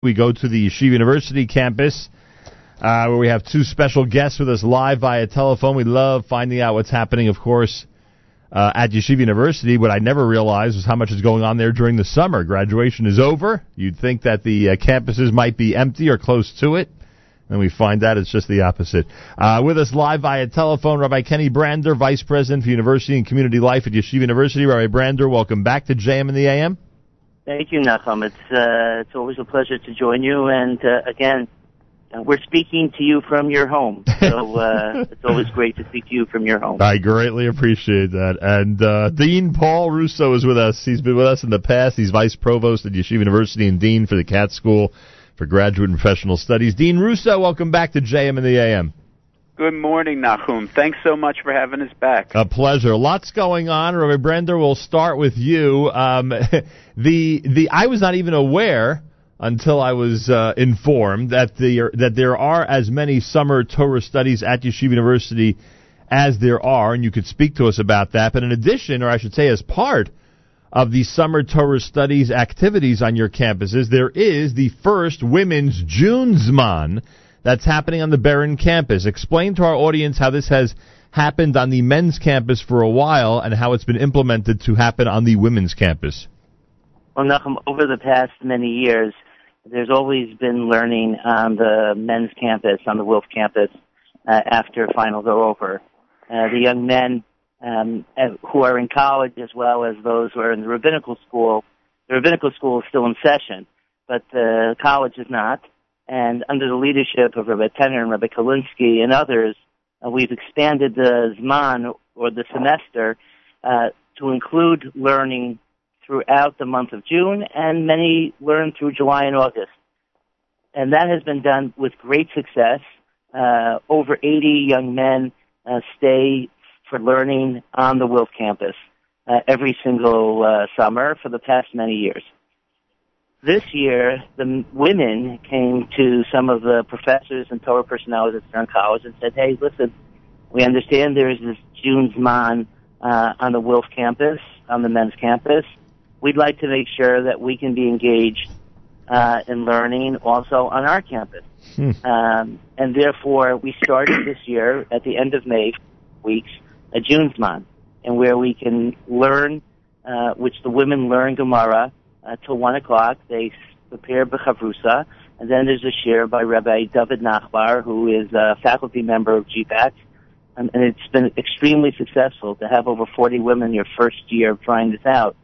We go to the Yeshiva University campus uh, where we have two special guests with us live via telephone. We love finding out what's happening, of course, uh, at Yeshiva University. What I never realized was how much is going on there during the summer. Graduation is over. You'd think that the uh, campuses might be empty or close to it. And we find out it's just the opposite. Uh, with us live via telephone, Rabbi Kenny Brander, Vice President for University and Community Life at Yeshiva University. Rabbi Brander, welcome back to JM in the AM. Thank you, Nachum. It's uh, it's always a pleasure to join you. And uh, again, uh, we're speaking to you from your home, so uh, it's always great to speak to you from your home. I greatly appreciate that. And uh, Dean Paul Russo is with us. He's been with us in the past. He's Vice Provost at Yeshiva University and Dean for the Katz School for Graduate and Professional Studies. Dean Russo, welcome back to JM and the AM. Good morning, Nahum. Thanks so much for having us back. A pleasure. Lots going on. Rabbi Brander, we'll start with you. Um, the the I was not even aware until I was uh, informed that the that there are as many summer Torah studies at Yeshiva University as there are, and you could speak to us about that. But in addition, or I should say, as part of the summer Torah studies activities on your campuses, there is the first women's June Zman that's happening on the Beren campus. Explain to our audience how this has happened on the men's campus for a while and how it's been implemented to happen on the women's campus. Well, Nachum, over the past many years, there's always been learning on the men's campus, on the Wilf campus, uh, after finals are over. Uh, the young men um, uh, who are in college as well as those who are in the rabbinical school, the rabbinical school is still in session, but the college is not and under the leadership of Rabbi Tenner and Rabbi Kalinsky and others, uh, we've expanded the Zman or the semester uh, to include learning throughout the month of June, and many learn through July and August. And that has been done with great success. Uh, over 80 young men uh, stay for learning on the Wilf campus uh, every single uh, summer for the past many years. This year, the women came to some of the professors and Torah personalities at Stern College and said, hey, listen, we understand there is this June Zman uh, on the Wilf campus, on the men's campus. We'd like to make sure that we can be engaged uh, in learning also on our campus. Hmm. Um, and therefore, we started this year at the end of May weeks a June Zman, and where we can learn, uh, which the women learn Gemara, uh, till one o'clock. They prepare b'chavrusa, and then there's a share by Rabbi David Nachbar, who is a faculty member of GPAT. And, and it's been extremely successful to have over 40 women your first year of trying this out.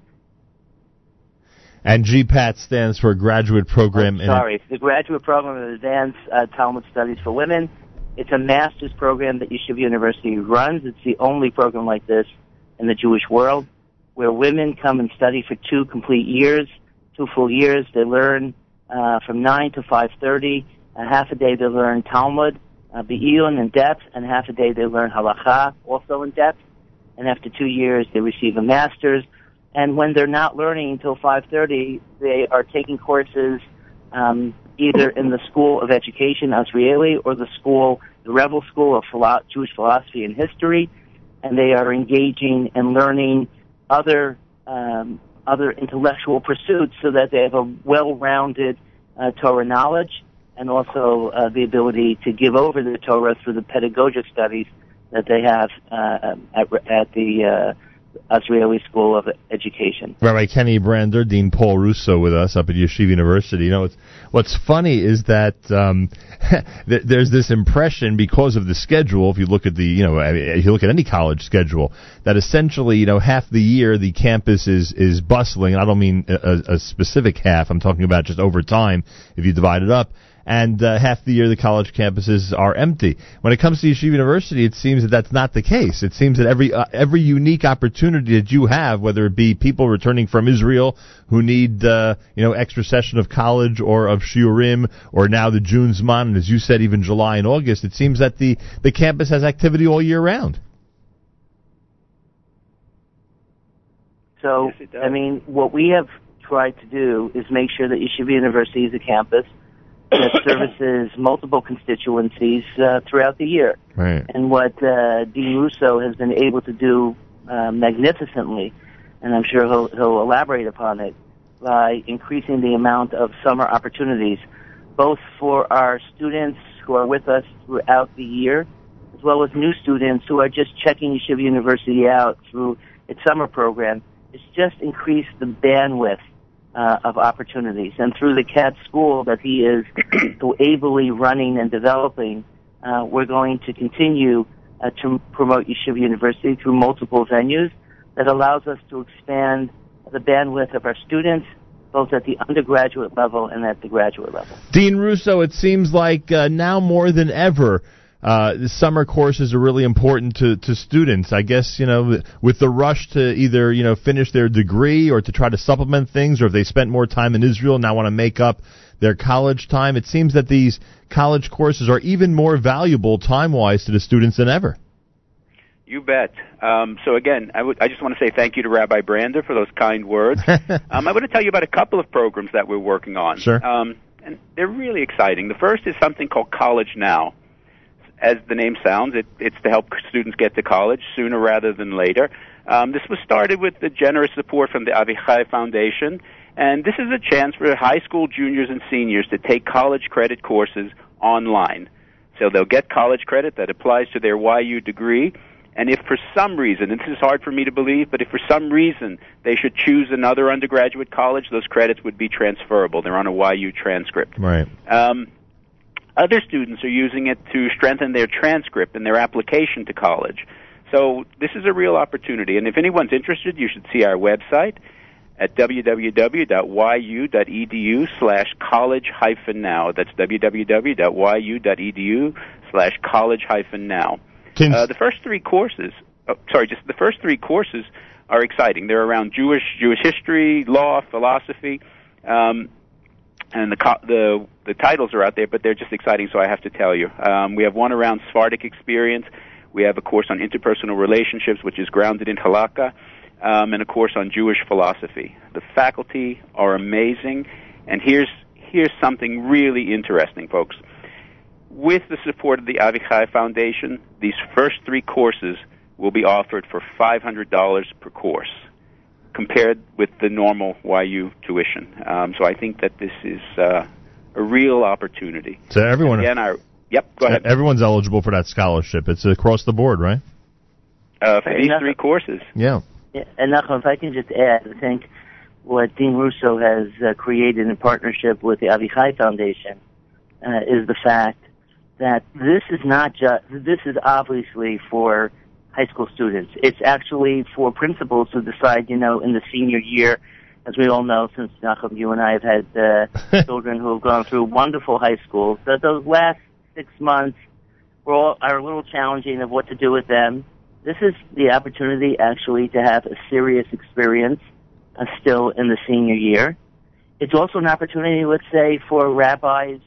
And GPAT stands for Graduate Program. Oh, sorry, the Graduate Program of Advanced uh, Talmud Studies for Women. It's a master's program that Yeshiva University runs. It's the only program like this in the Jewish world where women come and study for two complete years, two full years. They learn uh, from 9 to 5.30. A half a day they learn Talmud, uh, b'iyun in depth, and half a day they learn Halacha, also in depth. And after two years, they receive a master's. And when they're not learning until 5.30, they are taking courses um, either in the School of Education, Azrieli, or the school, the Revel School of Jewish Philosophy and History, and they are engaging and learning other um, other intellectual pursuits so that they have a well-rounded uh, Torah knowledge and also uh, the ability to give over the Torah through the pedagogic studies that they have uh, at, at the Azrieli School of Education. Rabbi Kenny Brander, Dean Paul Russo with us up at Yeshiva University. You know, what's, funny is that um, there's this impression because of the schedule. If you look at the, you know, if you look at any college schedule, that essentially, you know, half the year the campus is is bustling. I don't mean a, a specific half. I'm talking about just over time. If you divide it up and uh, half the year the college campuses are empty. When it comes to Yeshiva University, it seems that that's not the case. It seems that every uh, every unique opportunity that you have, whether it be people returning from Israel who need uh, you know extra session of college or of shiurim, or now the June Zman, and as you said, even July and August, it seems that the the campus has activity all year round. So, yes, I mean, what we have tried to do is make sure that Yeshiva University is a campus that services multiple constituencies uh, throughout the year. Right. And what uh, Dean Russo has been able to do uh, magnificently, and I'm sure he'll, he'll elaborate upon it, by increasing the amount of summer opportunities, both for our students who are with us throughout the year, as well as new students who are just checking Yeshiva University out through its summer program. It's just increased the bandwidth uh, of opportunities. And through the Katz school that he is so ably running and developing, uh, we're going to continue uh, to promote Yeshiva University through multiple venues that allows us to expand the bandwidth of our students both at the undergraduate level and at the graduate level. Dean Russo, it seems like uh, now more than ever, uh, the summer courses are really important to, to students. I guess you know with the rush to either you know finish their degree or to try to supplement things, or if they spent more time in Israel and now want to make up their college time. It seems that these college courses are even more valuable time wise to the students than ever. You bet. Um, so again, I, w- I just want to say thank you to Rabbi Brander for those kind words. um, I want to tell you about a couple of programs that we're working on. Sure. Um, and they're really exciting. The first is something called College Now. As the name sounds, it, it's to help students get to college sooner rather than later. Um, this was started with the generous support from the Avichai Foundation, and this is a chance for high school juniors and seniors to take college credit courses online. So they'll get college credit that applies to their YU degree and if for some reason, and this is hard for me to believe, but if for some reason they should choose another undergraduate college, those credits would be transferable. They're on a YU transcript. Right. Um, other students are using it to strengthen their transcript and their application to college. So this is a real opportunity. And if anyone's interested, you should see our website at www.yu.edu slash college hyphen now. That's www.yu.edu slash college hyphen now. Uh, the first three courses, oh, sorry, just the first three courses are exciting. They're around Jewish Jewish history, law, philosophy, um, and the the the titles are out there, but they're just exciting. So I have to tell you, um, we have one around Sephardic experience. We have a course on interpersonal relationships, which is grounded in halakha, um, and a course on Jewish philosophy. The faculty are amazing, and here's here's something really interesting, folks with the support of the Avichai Foundation, these first three courses will be offered for $500 per course, compared with the normal YU tuition. Um, so I think that this is uh, a real opportunity. So everyone, again, our yep, go ahead. Everyone's eligible for that scholarship. It's across the board, right? Uh, for these three courses. Yeah. yeah. And Nachum, if I can just add, I think what Dean Russo has uh, created in partnership with the Avichai Foundation uh, is the fact that this is not just, this is obviously for high school students. It's actually for principals who decide, you know, in the senior year, as we all know, since Nachum, you and I have had uh, children who have gone through wonderful high schools, that those last six months were all, are a little challenging of what to do with them. This is the opportunity actually to have a serious experience uh, still in the senior year. It's also an opportunity, let's say, for rabbis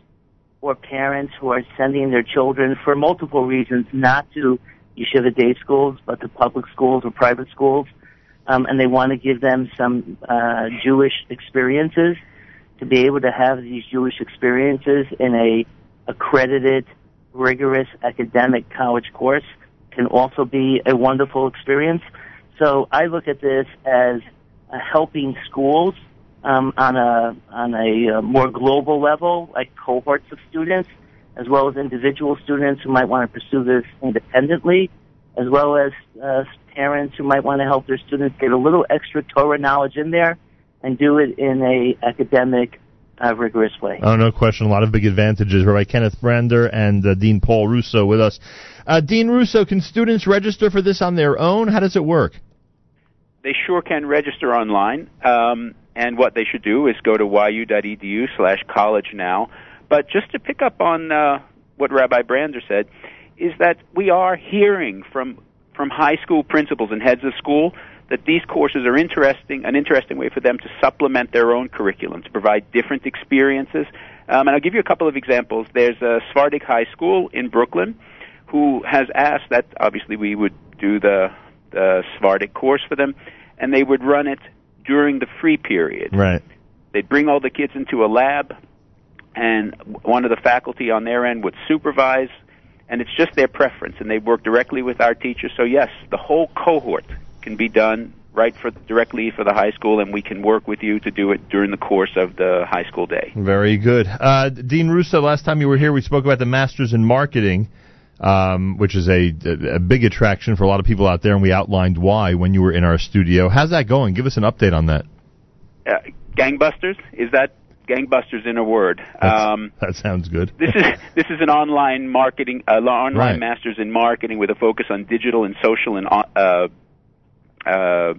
or parents who are sending their children for multiple reasons not to yeshiva day schools, but to public schools or private schools, um, and they want to give them some uh, Jewish experiences to be able to have these Jewish experiences in a accredited, rigorous academic college course can also be a wonderful experience. So I look at this as uh, helping schools um, on a on a uh, more global level, like cohorts of students, as well as individual students who might want to pursue this independently, as well as uh, parents who might want to help their students get a little extra Torah knowledge in there and do it in a academic, uh, rigorous way. Oh, no question. A lot of big advantages. Rabbi Kenneth Brander and uh, Dean Paul Russo with us. Uh, Dean Russo, can students register for this on their own? How does it work? They sure can register online. Um, and what they should do is go to yu.edu slash college now. But just to pick up on uh, what Rabbi Brander said, is that we are hearing from from high school principals and heads of school that these courses are interesting, an interesting way for them to supplement their own curriculum, to provide different experiences. Um, and I'll give you a couple of examples. There's a Sephardic High School in Brooklyn who has asked that obviously we would do the, the Sephardic course for them, and they would run it during the free period. Right. They'd bring all the kids into a lab, and one of the faculty on their end would supervise, and it's just their preference, and they work directly with our teachers. So yes, the whole cohort can be done right for directly for the high school, and we can work with you to do it during the course of the high school day. Very good, uh, Dean Russo. Last time you were here, we spoke about the Masters in Marketing. Um, which is a, a big attraction for a lot of people out there, and we outlined why when you were in our studio. How's that going? Give us an update on that. Uh, gangbusters is that gangbusters in a word? Um, that sounds good. this is this is an online marketing, uh, online right. masters in marketing with a focus on digital and social and uh, uh,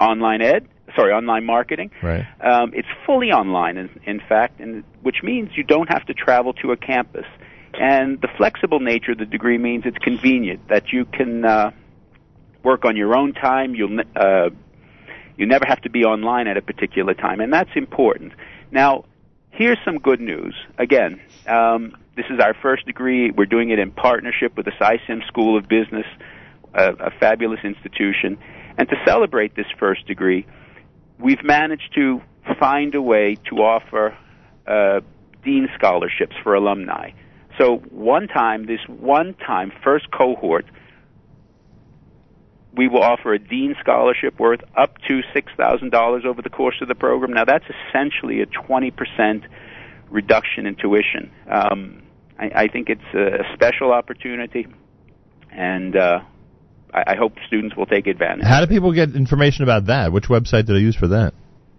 online ed. Sorry, online marketing. Right. Um, it's fully online, in, in fact, and which means you don't have to travel to a campus. And the flexible nature of the degree means it's convenient that you can uh, work on your own time. You'll uh, you never have to be online at a particular time, and that's important. Now, here's some good news. Again, um, this is our first degree. We're doing it in partnership with the Sy Syms School of Business, a, a fabulous institution. And to celebrate this first degree, we've managed to find a way to offer uh, dean scholarships for alumni. So one time, this one time first cohort, we will offer a dean scholarship worth up to $6,000 over the course of the program. Now that's essentially a 20% reduction in tuition. Um, I, I think it's a special opportunity, and uh, I, I hope students will take advantage. How do people get information about that? Which website did I use for that?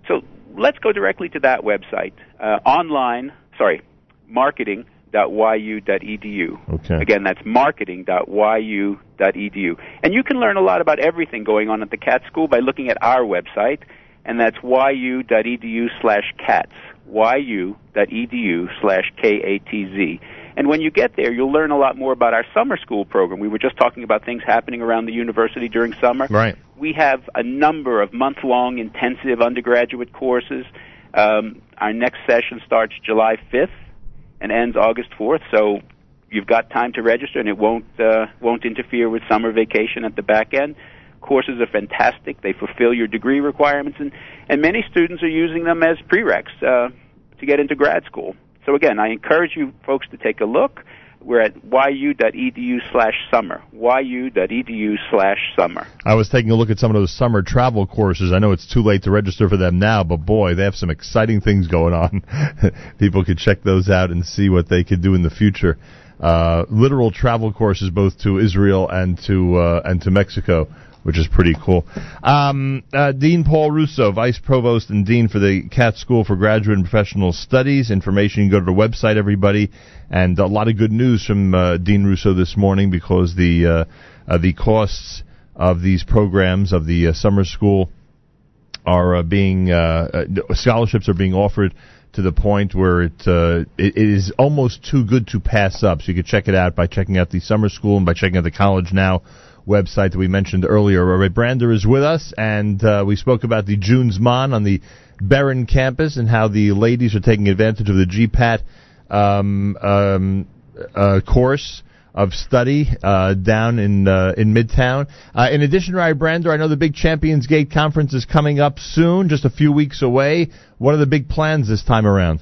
So let's go directly to that website. Uh, online, sorry, marketing marketing.yu.edu. Okay. Again, that's marketing.yu.edu. And you can learn a lot about everything going on at the Katz School by looking at our website, and that's yu.edu slash cats, yu.edu slash K-A-T-Z. And when you get there, you'll learn a lot more about our summer school program. We were just talking about things happening around the university during summer. Right. We have a number of month-long intensive undergraduate courses. Um, our next session starts July 5th and ends August 4th. So you've got time to register, and it won't uh, won't interfere with summer vacation at the back end. Courses are fantastic; they fulfill your degree requirements, and and many students are using them as prereqs uh, to get into grad school. So again, I encourage you folks to take a look. We're at yu.edu slash summer. yu.edu slash summer. I was taking a look at some of those summer travel courses. I know it's too late to register for them now, but boy, they have some exciting things going on. People could check those out and see what they could do in the future. Uh, literal travel courses both to Israel and to uh, and to Mexico which is pretty cool. Um, uh, Dean Paul Russo, Vice Provost and Dean for the Katz School for Graduate and Professional Studies. Information, go to the website, everybody. And a lot of good news from uh, Dean Russo this morning because the, uh, uh the costs of these programs of the uh, summer school are uh, being, scholarships are being offered to the point where it, uh, it is almost too good to pass up. So you can check it out by checking out the summer school and by checking out the college now website that we mentioned earlier. Rav Brander is with us, and uh, we spoke about the June Zman on the Beren campus and how the ladies are taking advantage of the GPAT um, um, uh, course of study uh, down in uh, in Midtown. Uh, in addition, Rav Brander, I know the big Champions Gate conference is coming up soon, just a few weeks away. What are the big plans this time around?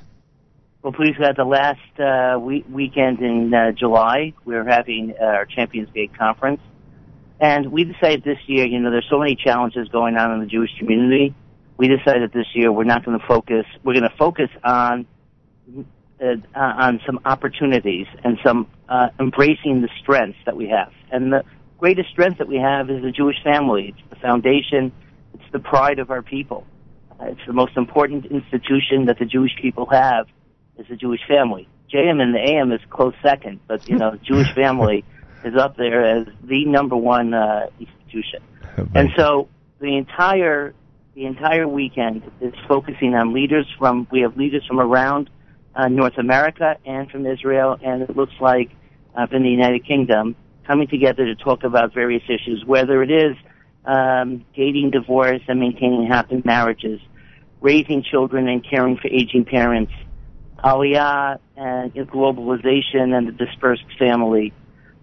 Well, please, at the last uh, week- weekend in uh, July, we're having uh, our Champions Gate conference. And we decided this year, you know, there's so many challenges going on in the Jewish community. We decided this year we're not going to focus. We're going to focus on uh, on some opportunities and some uh, embracing the strengths that we have. And the greatest strength that we have is the Jewish family. It's the foundation. It's the pride of our people. Uh, it's the most important institution that the Jewish people have is the Jewish family. JM and the AM is close second, but you know, Jewish family is up there as the number one uh, institution. and so the entire the entire weekend is focusing on leaders from we have leaders from around uh, North America and from Israel, and it looks like uh, from the United Kingdom coming together to talk about various issues, whether it is um, dating divorce and maintaining happy marriages, raising children and caring for aging parents, aliyah and globalization and the dispersed family,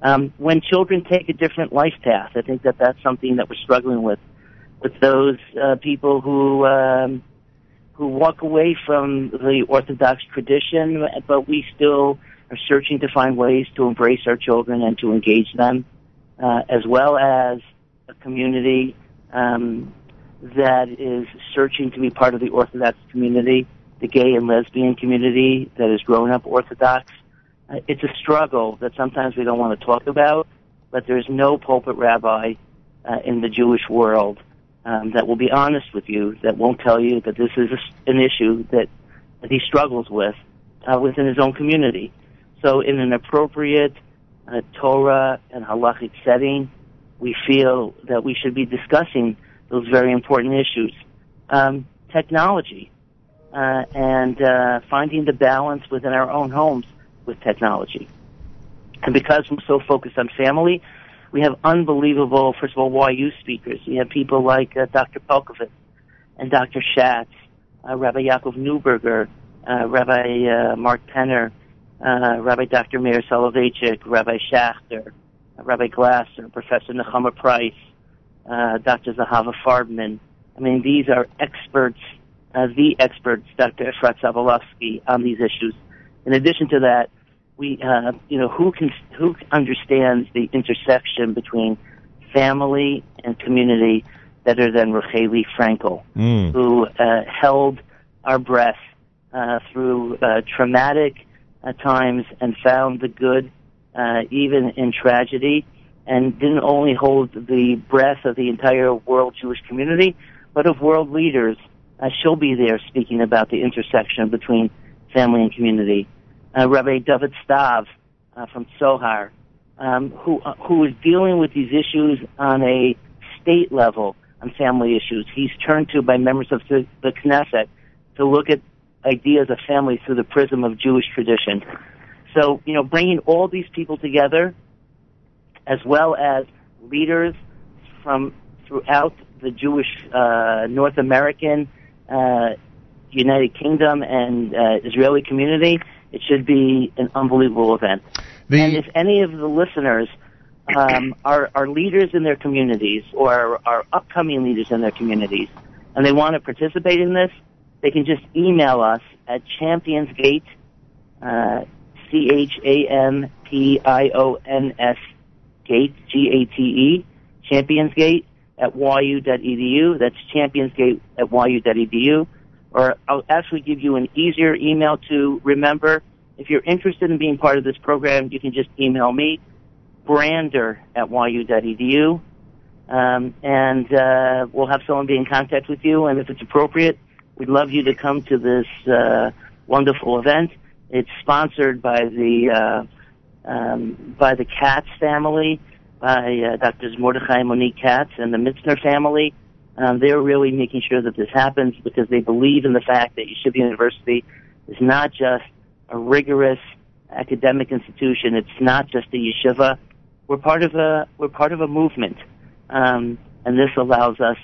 um, when children take a different life path, I think that that's something that we're struggling with, with those uh, people who um, who walk away from the Orthodox tradition, but we still are searching to find ways to embrace our children and to engage them, uh, as well as a community um, that is searching to be part of the Orthodox community, the gay and lesbian community that has grown up Orthodox. Uh, it's a struggle that sometimes we don't want to talk about, but there's no pulpit rabbi uh, in the Jewish world um, that will be honest with you, that won't tell you that this is a, an issue that, that he struggles with uh, within his own community. So, in an appropriate uh, Torah and halachic setting, we feel that we should be discussing those very important issues. Um, technology uh, and uh, finding the balance within our own homes with technology. And because we're so focused on family, we have unbelievable, first of all, YU speakers. We have people like uh, Dr. Pelcovitz and Dr. Schatz, uh, Rabbi Yaakov Neuberger, uh, Rabbi uh, Mark Penner, uh, Rabbi Dr. Meir Soloveitchik, Rabbi Schachter, Rabbi Glasser, Professor Nechama Price, uh, Dr. Zahava Farbman. I mean, these are experts, the experts, Dr. Efrat Sobolofsky, on these issues. In addition to that, we, uh, you know, who can, who understands the intersection between family and community better than Racheli Frankel, mm. who uh, held our breath uh, through uh, traumatic uh, times and found the good uh, even in tragedy, and didn't only hold the breath of the entire world Jewish community, but of world leaders. Uh, she'll be there speaking about the intersection between family and community. Uh, Rabbi David Stav uh, from Tzohar, um, who uh, who is dealing with these issues on a state level on family issues. He's turned to by members of the, the Knesset to look at ideas of family through the prism of Jewish tradition. So, you know, bringing all these people together, as well as leaders from throughout the Jewish uh, North American, uh, United Kingdom, and uh, Israeli community, it should be an unbelievable event. The... And if any of the listeners um, are, are leaders in their communities or are upcoming leaders in their communities, and they want to participate in this, they can just email us at championsgate, uh, C H A M P I O N S Gate, G A T E, Championsgate at yu.edu. That's championsgate at yu.edu. Or I'll actually give you an easier email to remember. If you're interested in being part of this program, you can just email me, brander at yu.edu. Um, and uh, we'll have someone be in contact with you. And if it's appropriate, we'd love you to come to this uh, wonderful event. It's sponsored by the uh, um, by the Katz family, by uh, Drs. Mordechai Monique Katz and the Mitzner family. Um, they're really making sure that this happens because they believe in the fact that Yeshiva University is not just a rigorous academic institution. It's not just a yeshiva. We're part of a we're part of a movement, um, and this allows us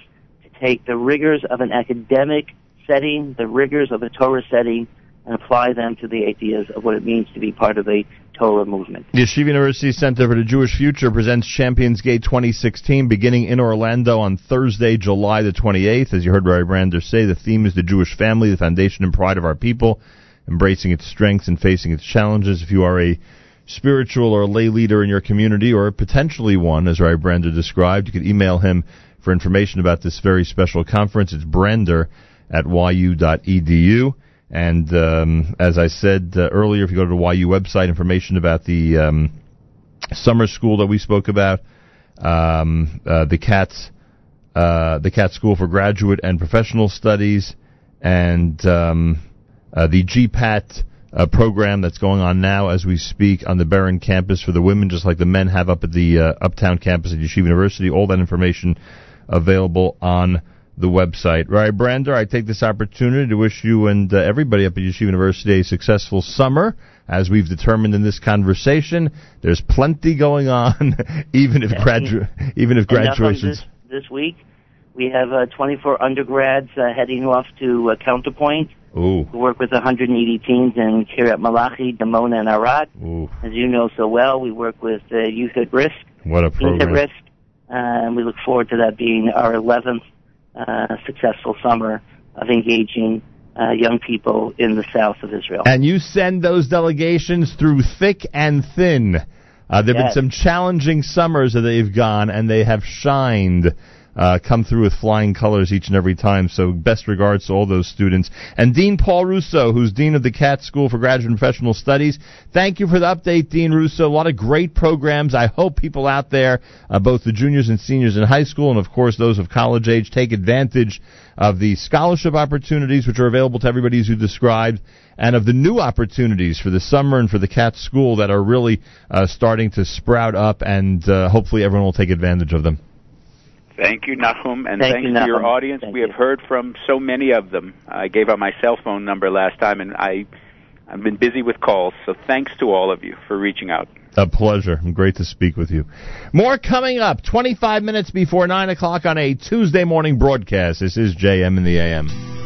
to take the rigors of an academic setting, the rigors of a Torah setting, and apply them to the ideas of what it means to be part of the Torah movement. The Yeshiva University Center for the Jewish Future presents Champions Gate 2016 beginning in Orlando on Thursday, July the 28th. As you heard Rabbi Brander say, the theme is the Jewish family, the foundation and pride of our people, embracing its strengths and facing its challenges. If you are a spiritual or lay leader in your community, or potentially one, as Rabbi Brander described, you can email him for information about this very special conference. It's Brander at yu.edu. And um, as I said uh, earlier, if you go to the YU website, information about the um, summer school that we spoke about, um, uh, the CATS, uh, the Katz School for Graduate and Professional Studies, and um, uh, the GPAT uh, program that's going on now as we speak on the Beren campus for the women, just like the men have up at the uh, Uptown campus at Yeshiva University. All that information available on the website. Right, Brander, I take this opportunity to wish you and uh, everybody up at Yeshiva University a successful summer. As we've determined in this conversation, there's plenty going on, even if gradu- even if graduation This, this week, we have uh, 24 undergrads uh, heading off to uh, Counterpoint. Ooh. We work with 180 teams in Kiryat Malachi, Dimona, and Arad. Ooh. As you know so well, we work with uh, Youth at Risk. What a program. Youth at Risk. Uh, and we look forward to that being our 11th uh, successful summer of engaging uh, young people in the south of Israel. And you send those delegations through thick and thin. Uh, there have yes. been some challenging summers that they've gone, and they have shined uh, come through with flying colors each and every time. So best regards to all those students. And Dean Paul Russo, who's Dean of the Katz School for Graduate and Professional Studies. Thank you for the update, Dean Russo. A lot of great programs. I hope people out there, uh, both the juniors and seniors in high school and of course those of college age, take advantage of the scholarship opportunities which are available to everybody as you described and of the new opportunities for the summer and for the Katz School that are really uh, starting to sprout up, and uh, hopefully everyone will take advantage of them. Thank you, Nahum, and Thank thanks you, to your audience. Thank we you. have heard from so many of them. I gave out my cell phone number last time, and I, I've been busy with calls, so thanks to all of you for reaching out. A pleasure. Great to speak with you. More coming up 25 minutes before 9 o'clock on a Tuesday morning broadcast. This is JM in the AM.